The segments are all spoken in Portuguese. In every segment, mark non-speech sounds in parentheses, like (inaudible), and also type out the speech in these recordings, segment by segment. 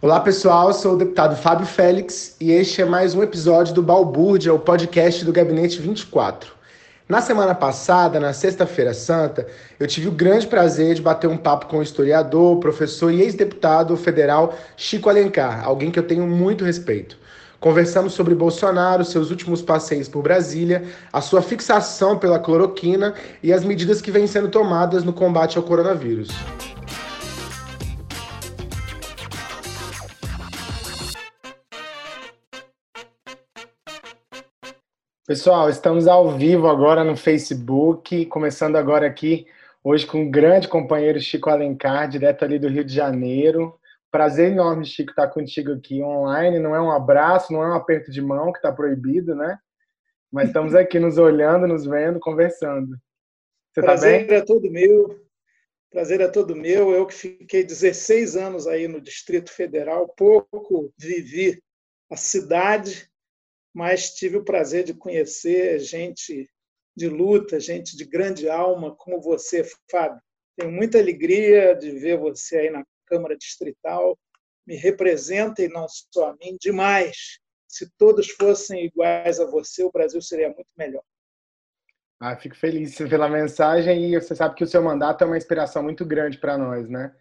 Olá pessoal, sou o deputado Fábio Félix e este é mais um episódio do Balbúrdia, o podcast do Gabinete 24. Na semana passada, na Sexta-feira Santa, eu tive o grande prazer de bater um papo com o historiador, professor e ex-deputado federal Chico Alencar, alguém que eu tenho muito respeito. Conversamos sobre Bolsonaro, seus últimos passeios por Brasília, a sua fixação pela cloroquina e as medidas que vêm sendo tomadas no combate ao coronavírus. Pessoal, estamos ao vivo agora no Facebook, começando agora aqui hoje com o grande companheiro Chico Alencar, direto ali do Rio de Janeiro. Prazer enorme, Chico, estar contigo aqui online. Não é um abraço, não é um aperto de mão que está proibido, né? Mas estamos aqui nos olhando, nos vendo, conversando. Você Prazer tá bem? é todo meu. Prazer é todo meu. Eu que fiquei 16 anos aí no Distrito Federal, pouco vivi a cidade mas tive o prazer de conhecer gente de luta, gente de grande alma, como você, Fábio. Tenho muita alegria de ver você aí na Câmara Distrital. Me representa, e não só a mim, demais. Se todos fossem iguais a você, o Brasil seria muito melhor. Ah, fico feliz pela mensagem e você sabe que o seu mandato é uma inspiração muito grande para nós, né?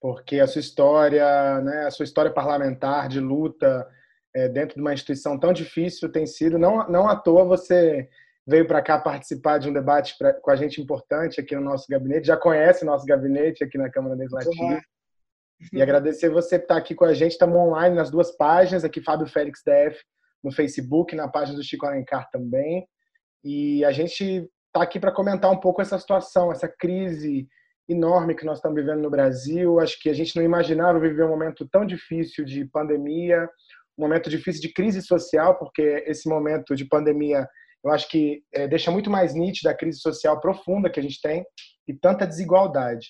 Porque a sua história, né, a sua história parlamentar de luta, é, dentro de uma instituição tão difícil tem sido. Não, não à toa você veio para cá participar de um debate pra, com a gente importante aqui no nosso gabinete. Já conhece o nosso gabinete aqui na Câmara Legislativa. E agradecer você por estar aqui com a gente. Estamos online nas duas páginas, aqui Fábio Félix DF no Facebook, na página do Chico Alencar também. E a gente está aqui para comentar um pouco essa situação, essa crise enorme que nós estamos vivendo no Brasil. Acho que a gente não imaginava viver um momento tão difícil de pandemia, momento difícil de crise social, porque esse momento de pandemia eu acho que é, deixa muito mais nítida a crise social profunda que a gente tem e tanta desigualdade.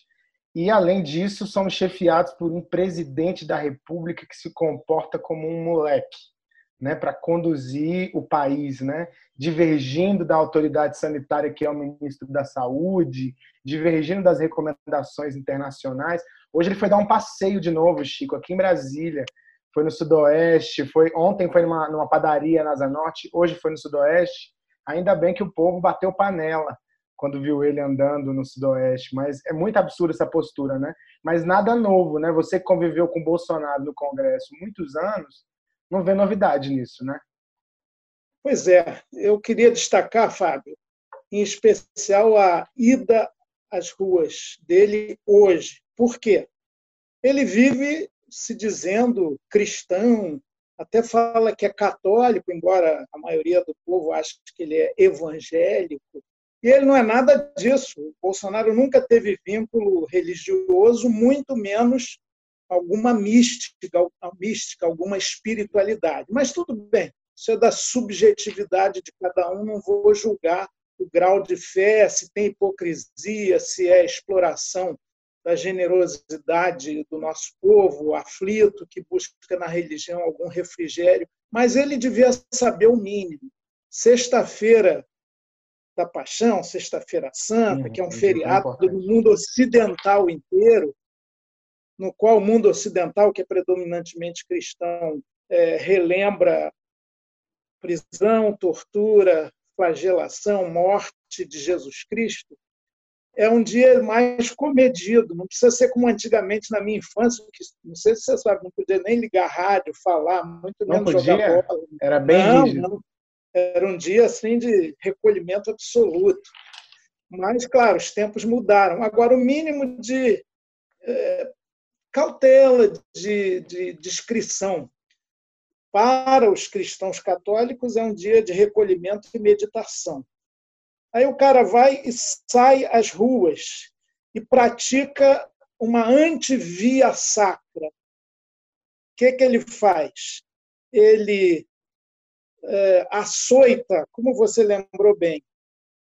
E, além disso, somos chefiados por um presidente da República que se comporta como um moleque, né, para conduzir o país, né, divergindo da autoridade sanitária que é o ministro da Saúde, divergindo das recomendações internacionais. Hoje ele foi dar um passeio de novo, Chico, aqui em Brasília, foi no Sudoeste, foi ontem foi numa, numa padaria na Asa Norte, hoje foi no Sudoeste. Ainda bem que o povo bateu panela quando viu ele andando no Sudoeste, mas é muito absurda essa postura, né? Mas nada novo, né? Você que conviveu com Bolsonaro no Congresso muitos anos, não vê novidade nisso, né? Pois é, eu queria destacar, Fábio, em especial a ida às ruas dele hoje. Por quê? Ele vive se dizendo cristão, até fala que é católico, embora a maioria do povo ache que ele é evangélico. E ele não é nada disso. O Bolsonaro nunca teve vínculo religioso, muito menos alguma mística, mística, alguma espiritualidade. Mas tudo bem, isso é da subjetividade de cada um, não vou julgar o grau de fé, se tem hipocrisia, se é exploração da generosidade do nosso povo aflito, que busca na religião algum refrigério, mas ele devia saber o mínimo. Sexta-feira da Paixão, Sexta-feira Santa, que é um feriado do mundo ocidental inteiro, no qual o mundo ocidental, que é predominantemente cristão, é, relembra prisão, tortura, flagelação, morte de Jesus Cristo, é um dia mais comedido, não precisa ser como antigamente na minha infância, que não sei se você sabe, não podia nem ligar rádio, falar, muito menos não jogar bola. Era bem não, rígido. Não. Era um dia assim de recolhimento absoluto. Mas, claro, os tempos mudaram. Agora, o mínimo de é, cautela, de, de discrição para os cristãos católicos é um dia de recolhimento e meditação. Aí o cara vai e sai às ruas e pratica uma antivia sacra. O que, que ele faz? Ele é, açoita, como você lembrou bem,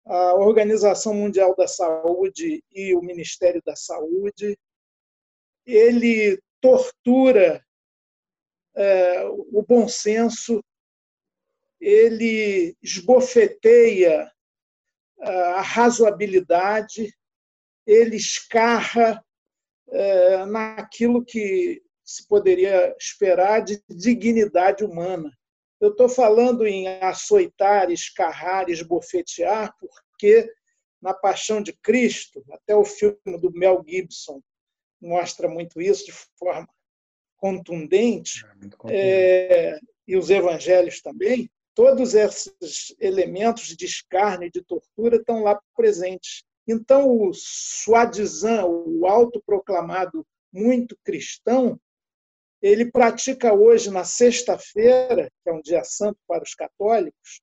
a Organização Mundial da Saúde e o Ministério da Saúde. Ele tortura é, o bom senso, ele esbofeteia a razoabilidade, ele escarra é, naquilo que se poderia esperar de dignidade humana. Eu estou falando em açoitar, escarrar, esbofetear, porque na Paixão de Cristo, até o filme do Mel Gibson mostra muito isso de forma contundente, é, é, e os evangelhos também, todos esses elementos de escárnio e de tortura estão lá presentes. Então, o suadizan, o autoproclamado muito cristão, ele pratica hoje, na sexta-feira, que é um dia santo para os católicos,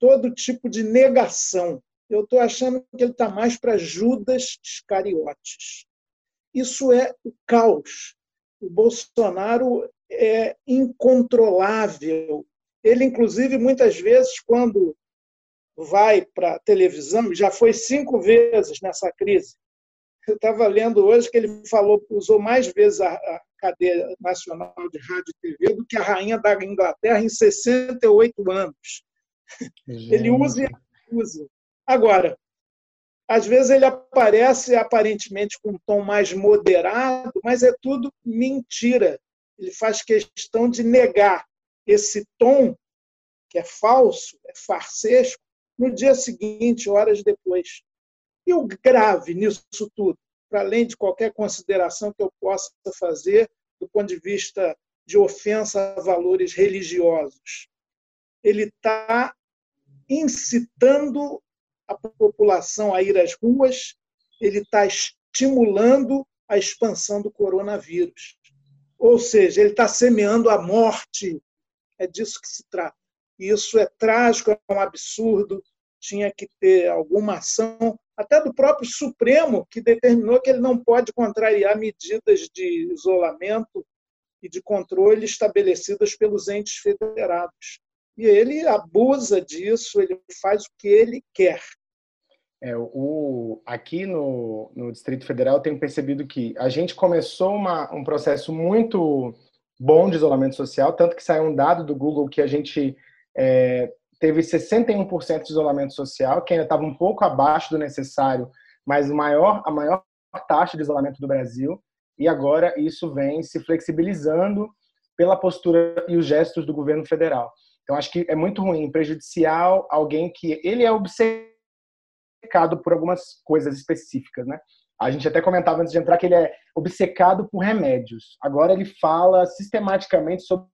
todo tipo de negação. Eu estou achando que ele está mais para Judas Iscariotes. Isso é o caos. O Bolsonaro é incontrolável. Ele, inclusive, muitas vezes, quando vai para a televisão, já foi cinco vezes nessa crise. Eu estava lendo hoje que ele falou, usou mais vezes a, cadeia nacional de rádio e TV do que a rainha da Inglaterra em 68 anos. Gente. Ele usa e usa. Agora, às vezes ele aparece aparentemente com um tom mais moderado, mas é tudo mentira. Ele faz questão de negar esse tom, que é falso, é farsesco, no dia seguinte, horas depois. E o grave nisso tudo, para além de qualquer consideração que eu possa fazer do ponto de vista de ofensa a valores religiosos, ele está incitando a população a ir às ruas, ele está estimulando a expansão do coronavírus. Ou seja, ele está semeando a morte. É disso que se trata. Isso é trágico, é um absurdo. Tinha que ter alguma ação, até do próprio Supremo, que determinou que ele não pode contrariar medidas de isolamento e de controle estabelecidas pelos entes federados. E ele abusa disso, ele faz o que ele quer. É, o, aqui no, no Distrito Federal, tenho percebido que a gente começou uma, um processo muito bom de isolamento social, tanto que saiu um dado do Google que a gente é, teve 61% de isolamento social, que ainda estava um pouco abaixo do necessário, mas maior, a maior taxa de isolamento do Brasil. E agora isso vem se flexibilizando pela postura e os gestos do governo federal. Então acho que é muito ruim, prejudicial alguém que ele é obcecado por algumas coisas específicas, né? A gente até comentava antes de entrar que ele é obcecado por remédios. Agora ele fala sistematicamente sobre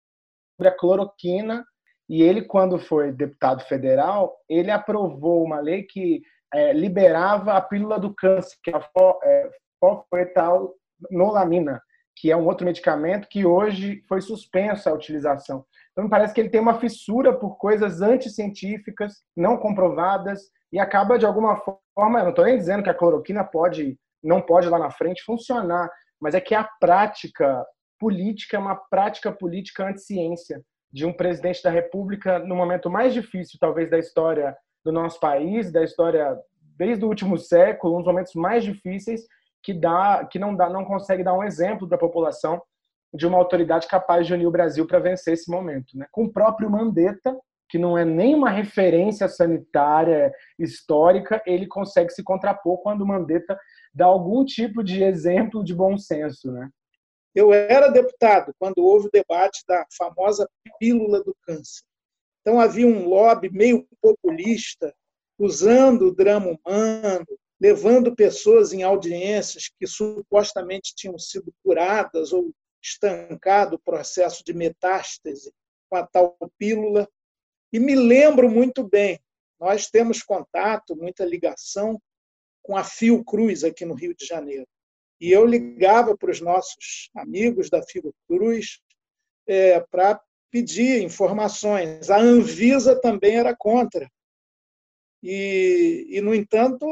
a cloroquina e ele, quando foi deputado federal, ele aprovou uma lei que é, liberava a pílula do câncer, que é a é, nolamina, que é um outro medicamento que hoje foi suspenso a utilização. Então, me parece que ele tem uma fissura por coisas anticientíficas, não comprovadas, e acaba, de alguma forma, eu não estou nem dizendo que a cloroquina pode, não pode lá na frente funcionar, mas é que a prática política é uma prática política anti-ciência de um presidente da República no momento mais difícil, talvez, da história do nosso país, da história desde o último século, um dos momentos mais difíceis, que dá, que não dá, não consegue dar um exemplo para a população de uma autoridade capaz de unir o Brasil para vencer esse momento, né? Com o próprio Mandetta, que não é nem uma referência sanitária histórica, ele consegue se contrapor quando Mandetta dá algum tipo de exemplo de bom senso, né? Eu era deputado quando houve o debate da famosa pílula do câncer. Então havia um lobby meio populista usando o drama humano, levando pessoas em audiências que supostamente tinham sido curadas ou estancado o processo de metástase com a tal pílula. E me lembro muito bem, nós temos contato, muita ligação com a Fiocruz aqui no Rio de Janeiro. E eu ligava para os nossos amigos da Fiocruz é, para pedir informações. A Anvisa também era contra. E, e, no entanto,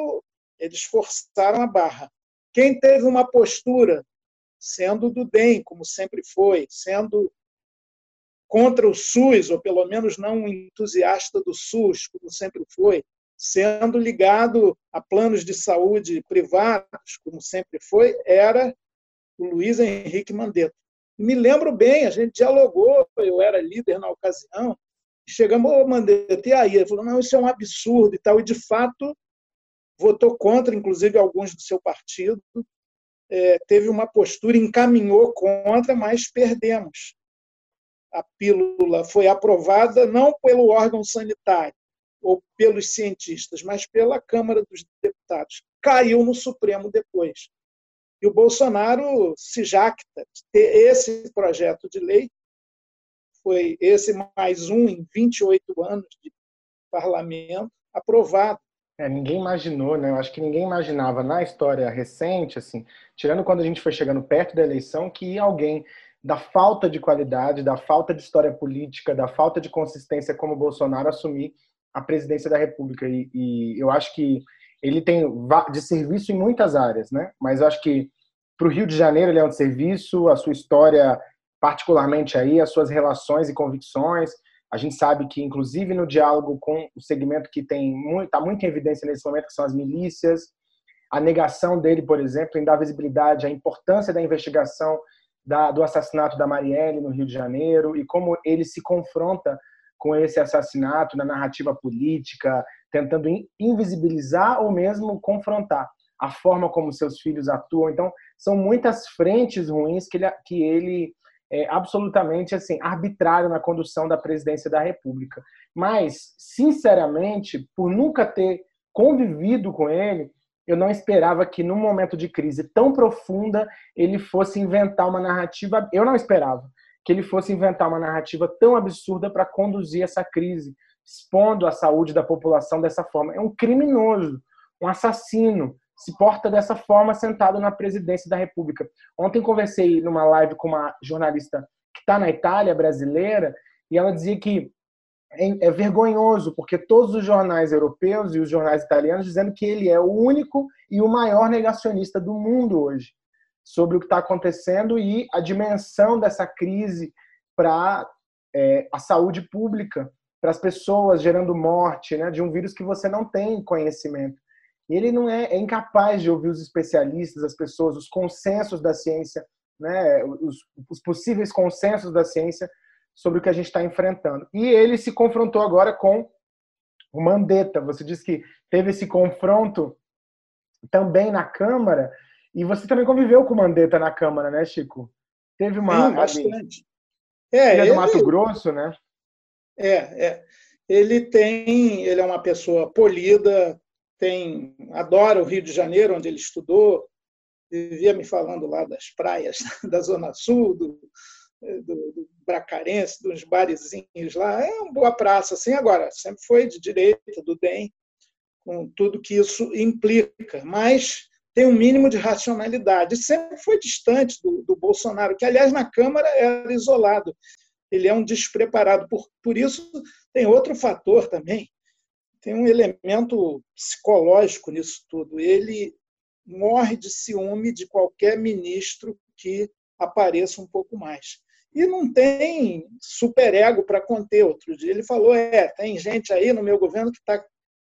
eles forçaram a barra. Quem teve uma postura, sendo do DEM, como sempre foi, sendo contra o SUS, ou pelo menos não um entusiasta do SUS, como sempre foi, sendo ligado a planos de saúde privados, como sempre foi, era o Luiz Henrique Mandetta. Me lembro bem, a gente dialogou, eu era líder na ocasião, chegamos ao Mandetta, e aí? Ele falou, não, isso é um absurdo e tal, e de fato votou contra, inclusive alguns do seu partido, é, teve uma postura, encaminhou contra, mas perdemos. A pílula foi aprovada não pelo órgão sanitário ou pelos cientistas, mas pela Câmara dos Deputados. Caiu no Supremo depois. E o Bolsonaro se jacta de ter esse projeto de lei, foi esse mais um em 28 anos de parlamento, aprovado. É, ninguém imaginou, né? Eu acho que ninguém imaginava na história recente, assim, tirando quando a gente foi chegando perto da eleição, que alguém da falta de qualidade, da falta de história política, da falta de consistência como Bolsonaro assumir a presidência da República. E, e eu acho que ele tem de serviço em muitas áreas, né? Mas eu acho que para o Rio de Janeiro ele é um serviço, a sua história particularmente aí, as suas relações e convicções, a gente sabe que, inclusive, no diálogo com o segmento que tem está muito em evidência nesse momento, que são as milícias, a negação dele, por exemplo, em dar visibilidade à importância da investigação da, do assassinato da Marielle no Rio de Janeiro e como ele se confronta com esse assassinato na narrativa política, tentando invisibilizar ou mesmo confrontar a forma como seus filhos atuam. Então, são muitas frentes ruins que ele, que ele é, absolutamente assim arbitrário na condução da presidência da República. Mas, sinceramente, por nunca ter convivido com ele, eu não esperava que num momento de crise tão profunda ele fosse inventar uma narrativa. Eu não esperava que ele fosse inventar uma narrativa tão absurda para conduzir essa crise, expondo a saúde da população dessa forma. É um criminoso, um assassino, se porta dessa forma sentado na presidência da República. Ontem conversei numa live com uma jornalista que está na Itália, brasileira, e ela dizia que é, é vergonhoso, porque todos os jornais europeus e os jornais italianos dizendo que ele é o único e o maior negacionista do mundo hoje sobre o que está acontecendo e a dimensão dessa crise para é, a saúde pública, para as pessoas, gerando morte, né, de um vírus que você não tem conhecimento. Ele não é, é, incapaz de ouvir os especialistas, as pessoas, os consensos da ciência, né, os, os possíveis consensos da ciência sobre o que a gente está enfrentando. E ele se confrontou agora com o Mandetta. Você disse que teve esse confronto também na Câmara, e você também conviveu com o Mandetta na Câmara, né, Chico? Teve uma. Sim, bastante. É, ele é do Mato Grosso, né? É, é. Ele tem, ele é uma pessoa polida, tem adora o Rio de Janeiro, onde ele estudou, vivia me falando lá das praias (laughs) da Zona Sul, do, do, do Bracarense, dos barezinhos lá. É uma boa praça, assim, agora, sempre foi de direita, do DEM, com tudo que isso implica, mas tem um mínimo de racionalidade. Sempre foi distante do, do Bolsonaro, que, aliás, na Câmara era isolado. Ele é um despreparado. Por, por isso, tem outro fator também, tem um elemento psicológico nisso tudo. Ele morre de ciúme de qualquer ministro que apareça um pouco mais. E não tem superego para conter. Outro dia ele falou: é, tem gente aí no meu governo que está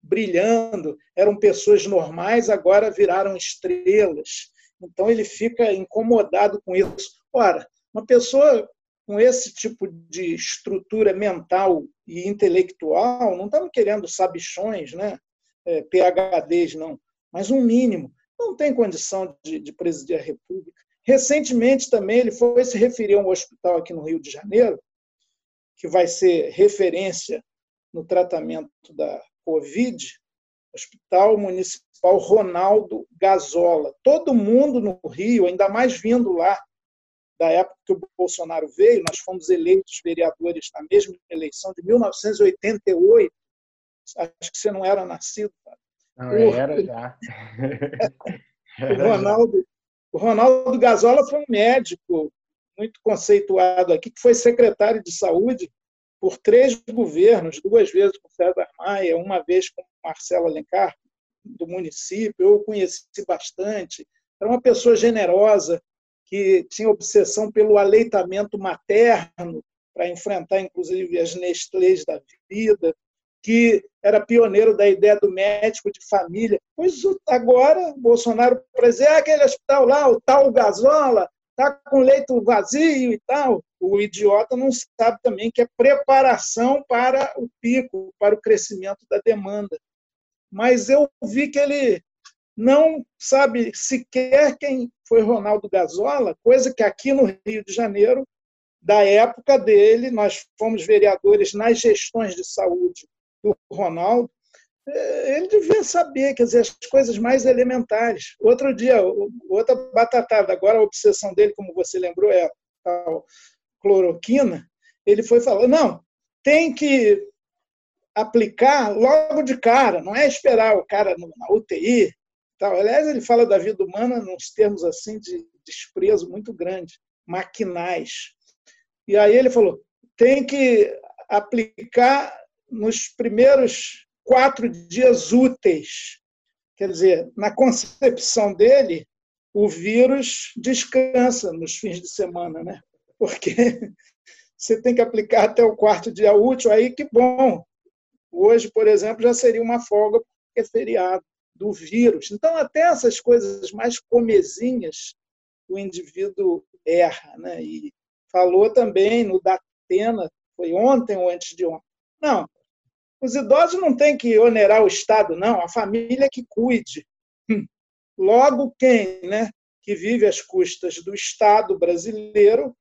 brilhando, eram pessoas normais, agora viraram estrelas. Então ele fica incomodado com isso. Ora, uma pessoa com esse tipo de estrutura mental e intelectual, não estamos querendo sabichões, né? É, PHDs, não, mas um mínimo. Não tem condição de, de presidir a República. Recentemente também ele foi se referir a um hospital aqui no Rio de Janeiro, que vai ser referência no tratamento da Covid, Hospital Municipal Ronaldo Gazola. Todo mundo no Rio, ainda mais vindo lá da época que o Bolsonaro veio, nós fomos eleitos vereadores na mesma eleição de 1988. Acho que você não era nascido. Não, o, era já. (laughs) o, Ronaldo, o Ronaldo Gazola foi um médico muito conceituado aqui, que foi secretário de saúde por três governos, duas vezes com César Maia, uma vez com Marcelo Alencar, do município. Eu o conheci bastante. Era uma pessoa generosa, que tinha obsessão pelo aleitamento materno, para enfrentar, inclusive, as Nestlés da vida, que era pioneiro da ideia do médico de família. Pois agora, Bolsonaro, por exemplo, ah, aquele hospital lá, o tal Gazola, está com leito vazio e tal. O idiota não sabe também que é preparação para o pico, para o crescimento da demanda. Mas eu vi que ele não sabe sequer quem foi Ronaldo Gazola, coisa que aqui no Rio de Janeiro, da época dele, nós fomos vereadores nas gestões de saúde do Ronaldo, é, ele devia saber, quer dizer, as coisas mais elementares. Outro dia, outra batatada, agora a obsessão dele, como você lembrou, é a cloroquina, ele foi falando, não, tem que aplicar logo de cara, não é esperar o cara na UTI. Tal. Aliás, ele fala da vida humana nos termos assim de desprezo muito grande, maquinais. E aí ele falou, tem que aplicar nos primeiros quatro dias úteis. Quer dizer, na concepção dele, o vírus descansa nos fins de semana, né? Porque (laughs) você tem que aplicar até o quarto dia útil, aí que bom. Hoje, por exemplo, já seria uma folga porque é feriado do vírus. Então, até essas coisas mais comezinhas, o indivíduo erra. Né? E falou também no Datena, foi ontem ou antes de ontem. Não, os idosos não têm que onerar o Estado, não, a família que cuide. Hum. Logo, quem né, que vive às custas do Estado brasileiro,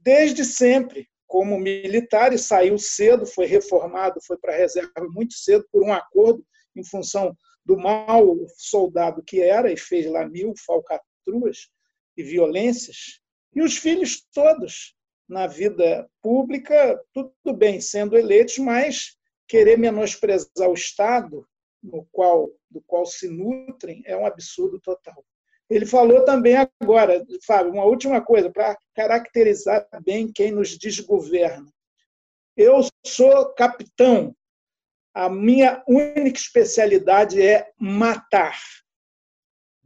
desde sempre, como militar, e saiu cedo, foi reformado, foi para a reserva muito cedo, por um acordo em função do mau soldado que era, e fez lá mil falcatruas e violências, e os filhos todos na vida pública, tudo bem sendo eleitos, mas querer menosprezar o Estado no qual, do qual se nutrem é um absurdo total. Ele falou também agora, Fábio, uma última coisa, para caracterizar bem quem nos desgoverna. Eu sou capitão. A minha única especialidade é matar.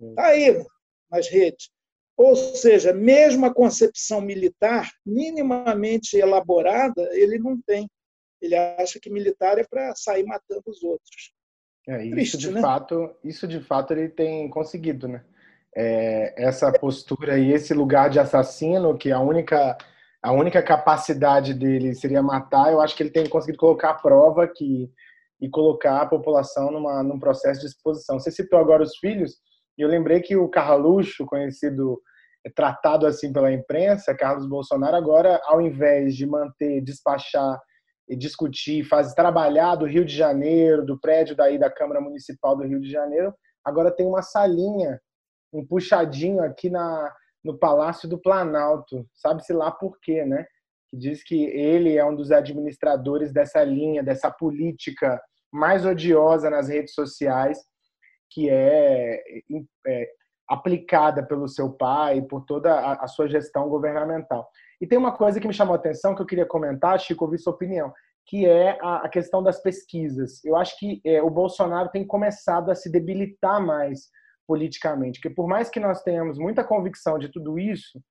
Está aí nas redes. Ou seja, mesmo a concepção militar, minimamente elaborada, ele não tem. Ele acha que militar é para sair matando os outros. É, isso Triste, de né? fato, isso de fato ele tem conseguido, né? É, essa postura e esse lugar de assassino, que a única a única capacidade dele seria matar, eu acho que ele tem conseguido colocar a prova que e colocar a população numa, num processo de exposição. Você citou agora os filhos, e eu lembrei que o Carluxo, conhecido, é, tratado assim pela imprensa, Carlos Bolsonaro, agora, ao invés de manter, despachar e discutir, fazer trabalhar do Rio de Janeiro, do prédio daí da Câmara Municipal do Rio de Janeiro, agora tem uma salinha, um puxadinho aqui na, no Palácio do Planalto, sabe-se lá por quê, né? Que diz que ele é um dos administradores dessa linha, dessa política mais odiosa nas redes sociais, que é, é aplicada pelo seu pai, por toda a, a sua gestão governamental. E tem uma coisa que me chamou a atenção que eu queria comentar, Chico, ouvir sua opinião, que é a, questão das pesquisas. Eu acho que é, o Bolsonaro tem começado a se debilitar mais politicamente, porque por mais que nós tenhamos muita convicção de tudo isso,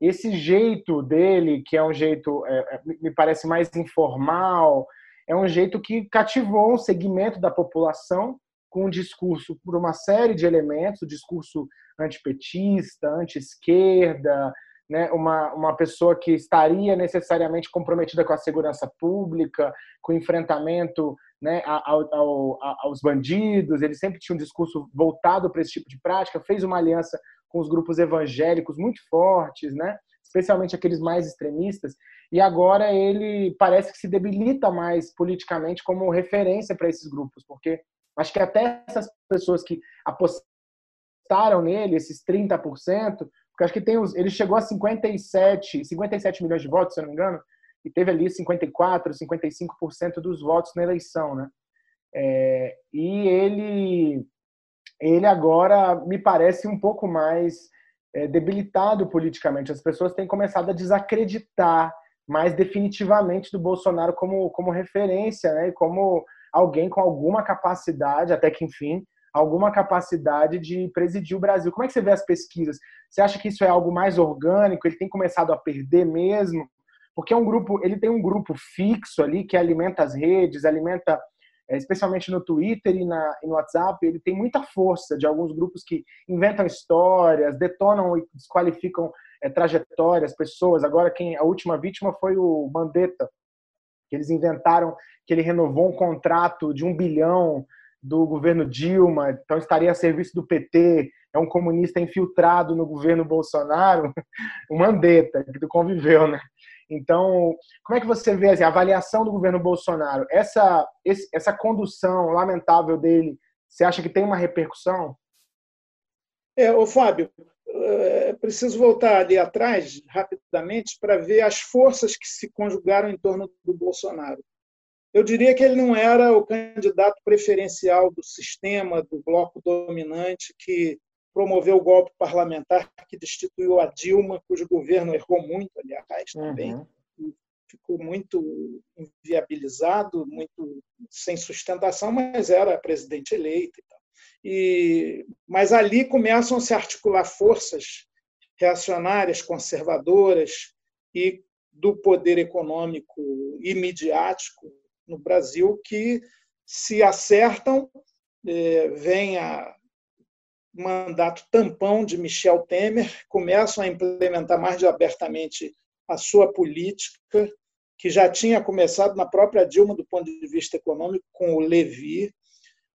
esse jeito dele, que é um jeito, é, é me parece mais informal, é um jeito que cativou um segmento da população com um discurso por uma série de elementos, o discurso antipetista, anti-esquerda, né, uma, uma pessoa que estaria necessariamente comprometida com a segurança pública, com o enfrentamento né, ao, ao, aos bandidos, ele sempre tinha um discurso voltado para esse tipo de prática, fez uma aliança com os grupos evangélicos muito fortes, né, especialmente aqueles mais extremistas, e agora ele parece que se debilita mais politicamente como referência para esses grupos, porque acho que até essas pessoas que apostaram nele, esses 30%, porque acho que tem os, ele chegou a 57, 57 milhões de votos, se eu não me engano, e teve ali 54, 55% dos votos na eleição, né? É, e ele, ele agora me parece um pouco mais é, debilitado politicamente. As pessoas têm começado a desacreditar mais definitivamente do Bolsonaro como, como referência, né? E como alguém com alguma capacidade, até que enfim, alguma capacidade de presidir o Brasil. Como é que você vê as pesquisas? Você acha que isso é algo mais orgânico? Ele tem começado a perder mesmo? Porque é um grupo, ele tem um grupo fixo ali que alimenta as redes, alimenta é, especialmente no Twitter e, na, e no WhatsApp, ele tem muita força de alguns grupos que inventam histórias, detonam e desqualificam é, trajetórias, pessoas. Agora, quem a última vítima foi o Mandetta, que eles inventaram que ele renovou um contrato de um bilhão do governo Dilma, então estaria a serviço do PT, é um comunista infiltrado no governo Bolsonaro, (laughs) o Mandetta, que tu conviveu, né? Então, como é que você vê assim, a avaliação do governo Bolsonaro? Essa, essa condução lamentável dele, você acha que tem uma repercussão? É, ô Fábio, é preciso voltar ali atrás, rapidamente, para ver as forças que se conjugaram em torno do Bolsonaro. Eu diria que ele não era o candidato preferencial do sistema, do bloco dominante, que promoveu o golpe parlamentar, que destituiu a Dilma, cujo governo errou muito, aliás, também. Uhum. Ficou muito inviabilizado, muito sem sustentação, mas era presidente eleito. E. E, mas ali começam a se articular forças reacionárias, conservadoras e do poder econômico e midiático no Brasil que se acertam, é, vem a mandato tampão de Michel Temer, começam a implementar mais abertamente a sua política, que já tinha começado na própria Dilma do ponto de vista econômico com o Levi.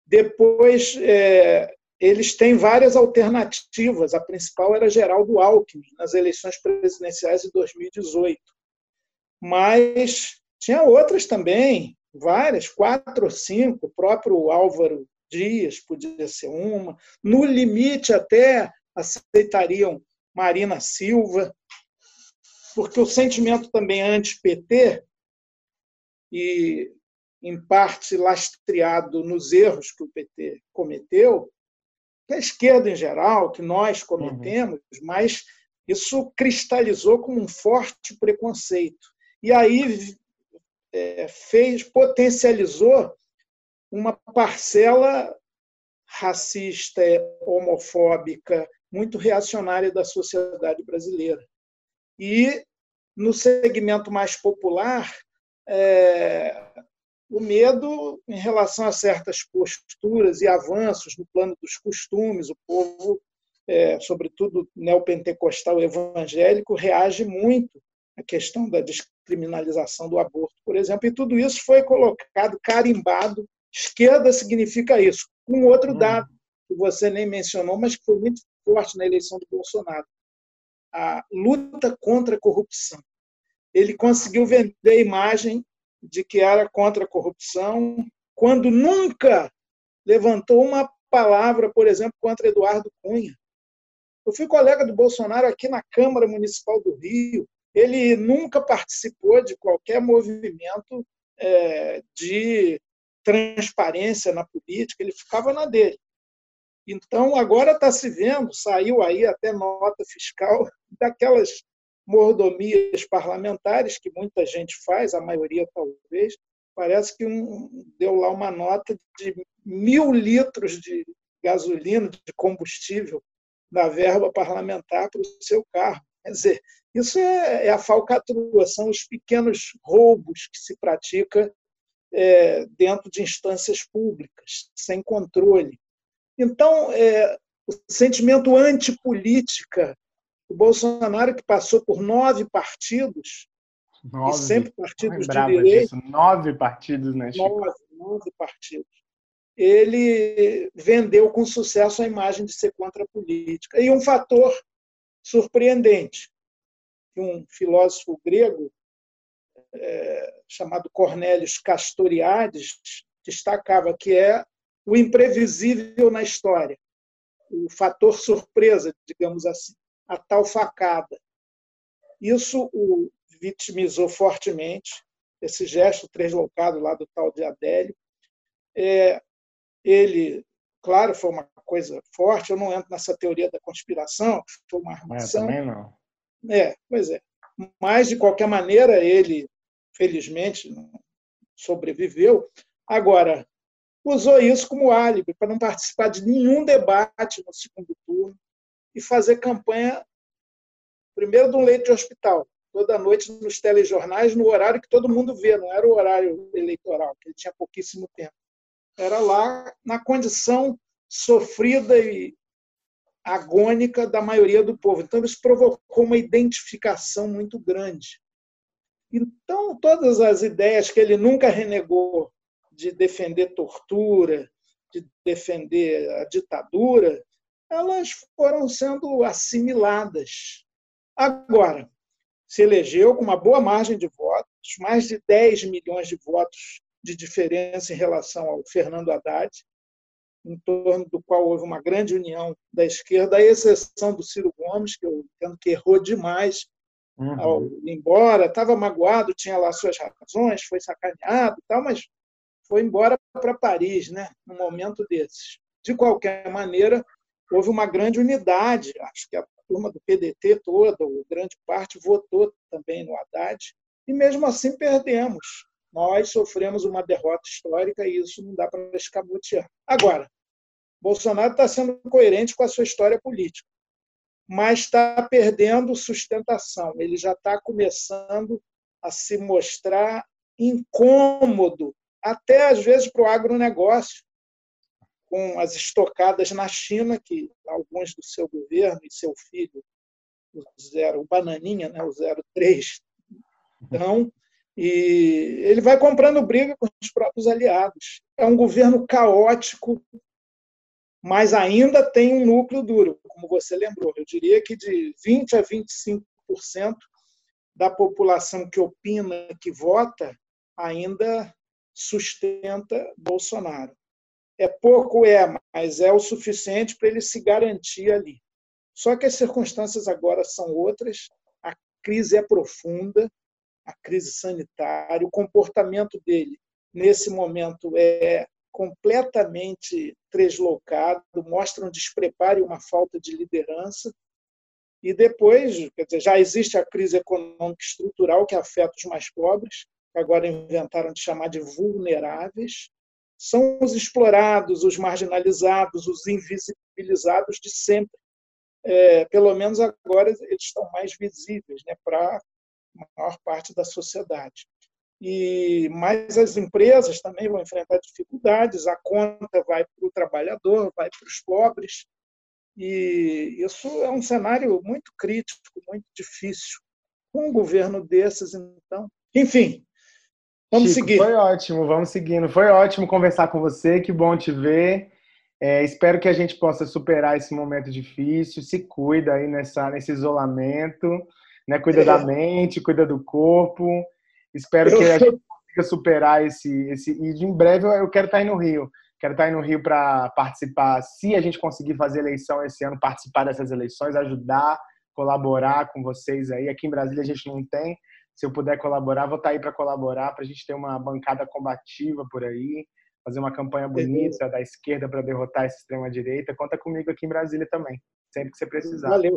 Depois, é, eles têm várias alternativas. A principal era Geraldo Alckmin, nas eleições presidenciais de 2018. Mas tinha outras também, várias, quatro ou cinco. O próprio Álvaro Dias podia ser uma. No limite, até aceitariam Marina Silva, porque o sentimento também anti-PT, e em parte lastreado nos erros que o PT cometeu, que a esquerda em geral, que nós cometemos, uhum. mas isso cristalizou como um forte preconceito. E aí é, fez, potencializou uma parcela racista, homofóbica, muito reacionária da sociedade brasileira. E, no segmento mais popular, é, o medo em relação a certas posturas e avanços no plano dos costumes, o povo, é, sobretudo neopentecostal evangélico, reage muito à questão da descriminalização do aborto, por exemplo, e tudo isso foi colocado, carimbado Esquerda significa isso. Um outro hum. dado que você nem mencionou, mas que foi muito forte na eleição do Bolsonaro: a luta contra a corrupção. Ele conseguiu vender a imagem de que era contra a corrupção, quando nunca levantou uma palavra, por exemplo, contra Eduardo Cunha. Eu fui colega do Bolsonaro aqui na Câmara Municipal do Rio. Ele nunca participou de qualquer movimento é, de transparência na política, ele ficava na dele. Então, agora está se vendo, saiu aí até nota fiscal (laughs) daquelas mordomias parlamentares que muita gente faz, a maioria talvez, parece que um, deu lá uma nota de mil litros de gasolina, de combustível, da verba parlamentar para o seu carro. Quer dizer, isso é, é a falcatrua, são os pequenos roubos que se pratica é, dentro de instâncias públicas, sem controle. Então, é, o sentimento antipolítica, o Bolsonaro, que passou por nove partidos, nove. e sempre partidos de direita. Nove partidos, né, Chico? Nove, nove partidos. Ele vendeu com sucesso a imagem de ser contra a política. E um fator surpreendente, que um filósofo grego é, chamado Cornélios Castoriades destacava, que é o imprevisível na história, o fator surpresa, digamos assim, a tal facada. Isso o vitimizou fortemente, esse gesto deslocado lá do tal de Adélio. É, ele, claro, foi uma coisa forte, eu não entro nessa teoria da conspiração, foi uma armação. É, também não. É, pois é. Mas, de qualquer maneira, ele felizmente sobreviveu. Agora, usou isso como álibi para não participar de nenhum debate no segundo turno e fazer campanha, primeiro, de um leito de hospital, toda noite nos telejornais, no horário que todo mundo vê, não era o horário eleitoral, que ele tinha pouquíssimo tempo. Era lá na condição sofrida e agônica da maioria do povo. Então, isso provocou uma identificação muito grande. Então, todas as ideias que ele nunca renegou de defender tortura, de defender a ditadura, elas foram sendo assimiladas. Agora, se elegeu com uma boa margem de votos, mais de 10 milhões de votos de diferença em relação ao Fernando Haddad, em torno do qual houve uma grande união da esquerda, à exceção do Ciro Gomes, que eu entendo que errou demais uhum. ao ir embora, estava magoado, tinha lá suas razões, foi sacaneado, tal, mas foi embora para Paris, né, num momento desses. De qualquer maneira, houve uma grande unidade, acho que a turma do PDT toda, ou grande parte, votou também no Haddad, e mesmo assim perdemos. Nós sofremos uma derrota histórica e isso não dá para escamotear. Agora, Bolsonaro está sendo coerente com a sua história política, mas está perdendo sustentação. Ele já está começando a se mostrar incômodo, até às vezes para o agronegócio, com as estocadas na China, que alguns do seu governo e seu filho, o, zero, o Bananinha, né, o 03, então, e ele vai comprando briga com os próprios aliados. É um governo caótico, mas ainda tem um núcleo duro, como você lembrou. Eu diria que de 20 a 25% da população que opina, que vota, ainda sustenta Bolsonaro. É pouco, é, mas é o suficiente para ele se garantir ali. Só que as circunstâncias agora são outras, a crise é profunda, a crise sanitária, o comportamento dele nesse momento é completamente deslocado, mostra um despreparo e uma falta de liderança. E depois, dizer, já existe a crise econômica estrutural que afeta os mais pobres, que agora inventaram de chamar de vulneráveis. São os explorados, os marginalizados, os invisibilizados de sempre. É, pelo menos agora eles estão mais visíveis né, para a maior parte da sociedade. E mas as empresas também vão enfrentar dificuldades, a conta vai para o trabalhador, vai para os pobres, e isso é um cenário muito crítico, muito difícil. Com um governo desses, então, enfim, vamos Chico, seguir. Foi ótimo, vamos seguindo. Foi ótimo conversar com você, que bom te ver. É, espero que a gente possa superar esse momento difícil. Se cuida aí nessa, nesse isolamento, né? Cuida é. da mente, cuida do corpo. Espero que a gente consiga superar esse, esse. E em breve eu quero estar aí no Rio. Quero estar aí no Rio para participar, se a gente conseguir fazer eleição esse ano, participar dessas eleições, ajudar, colaborar com vocês aí. Aqui em Brasília a gente não tem. Se eu puder colaborar, vou estar aí para colaborar, para a gente ter uma bancada combativa por aí, fazer uma campanha bonita da esquerda para derrotar essa extrema-direita. Conta comigo aqui em Brasília também, sempre que você precisar. Valeu.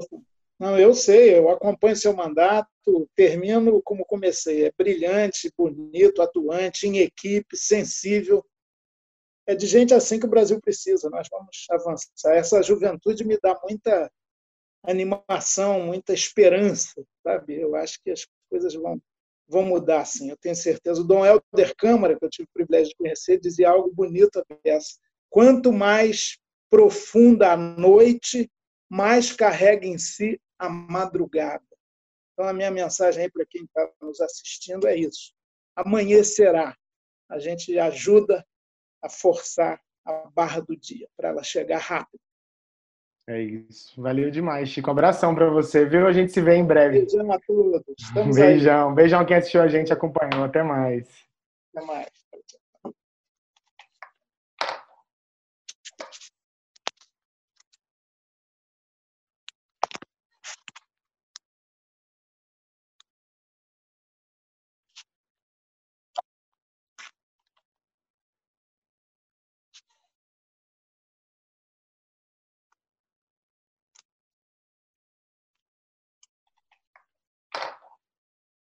Não, eu sei, eu acompanho seu mandato, termino como comecei. É brilhante, bonito, atuante, em equipe, sensível. É de gente assim que o Brasil precisa. Nós vamos avançar. Essa juventude me dá muita animação, muita esperança, sabe? Eu acho que as coisas vão vão mudar, sim. Eu tenho certeza. O Dom Helder Câmara, que eu tive o privilégio de conhecer, dizia algo bonito a peça. Quanto mais profunda a noite, mais carrega em si a madrugada. Então, a minha mensagem aí para quem está nos assistindo é isso. Amanhecerá. A gente ajuda a forçar a barra do dia para ela chegar rápido. É isso. Valeu demais, Chico. Um abração para você, viu? A gente se vê em breve. Beijão a todos. Estamos beijão. Aí. Beijão quem assistiu a gente acompanhou. Até mais. Até mais.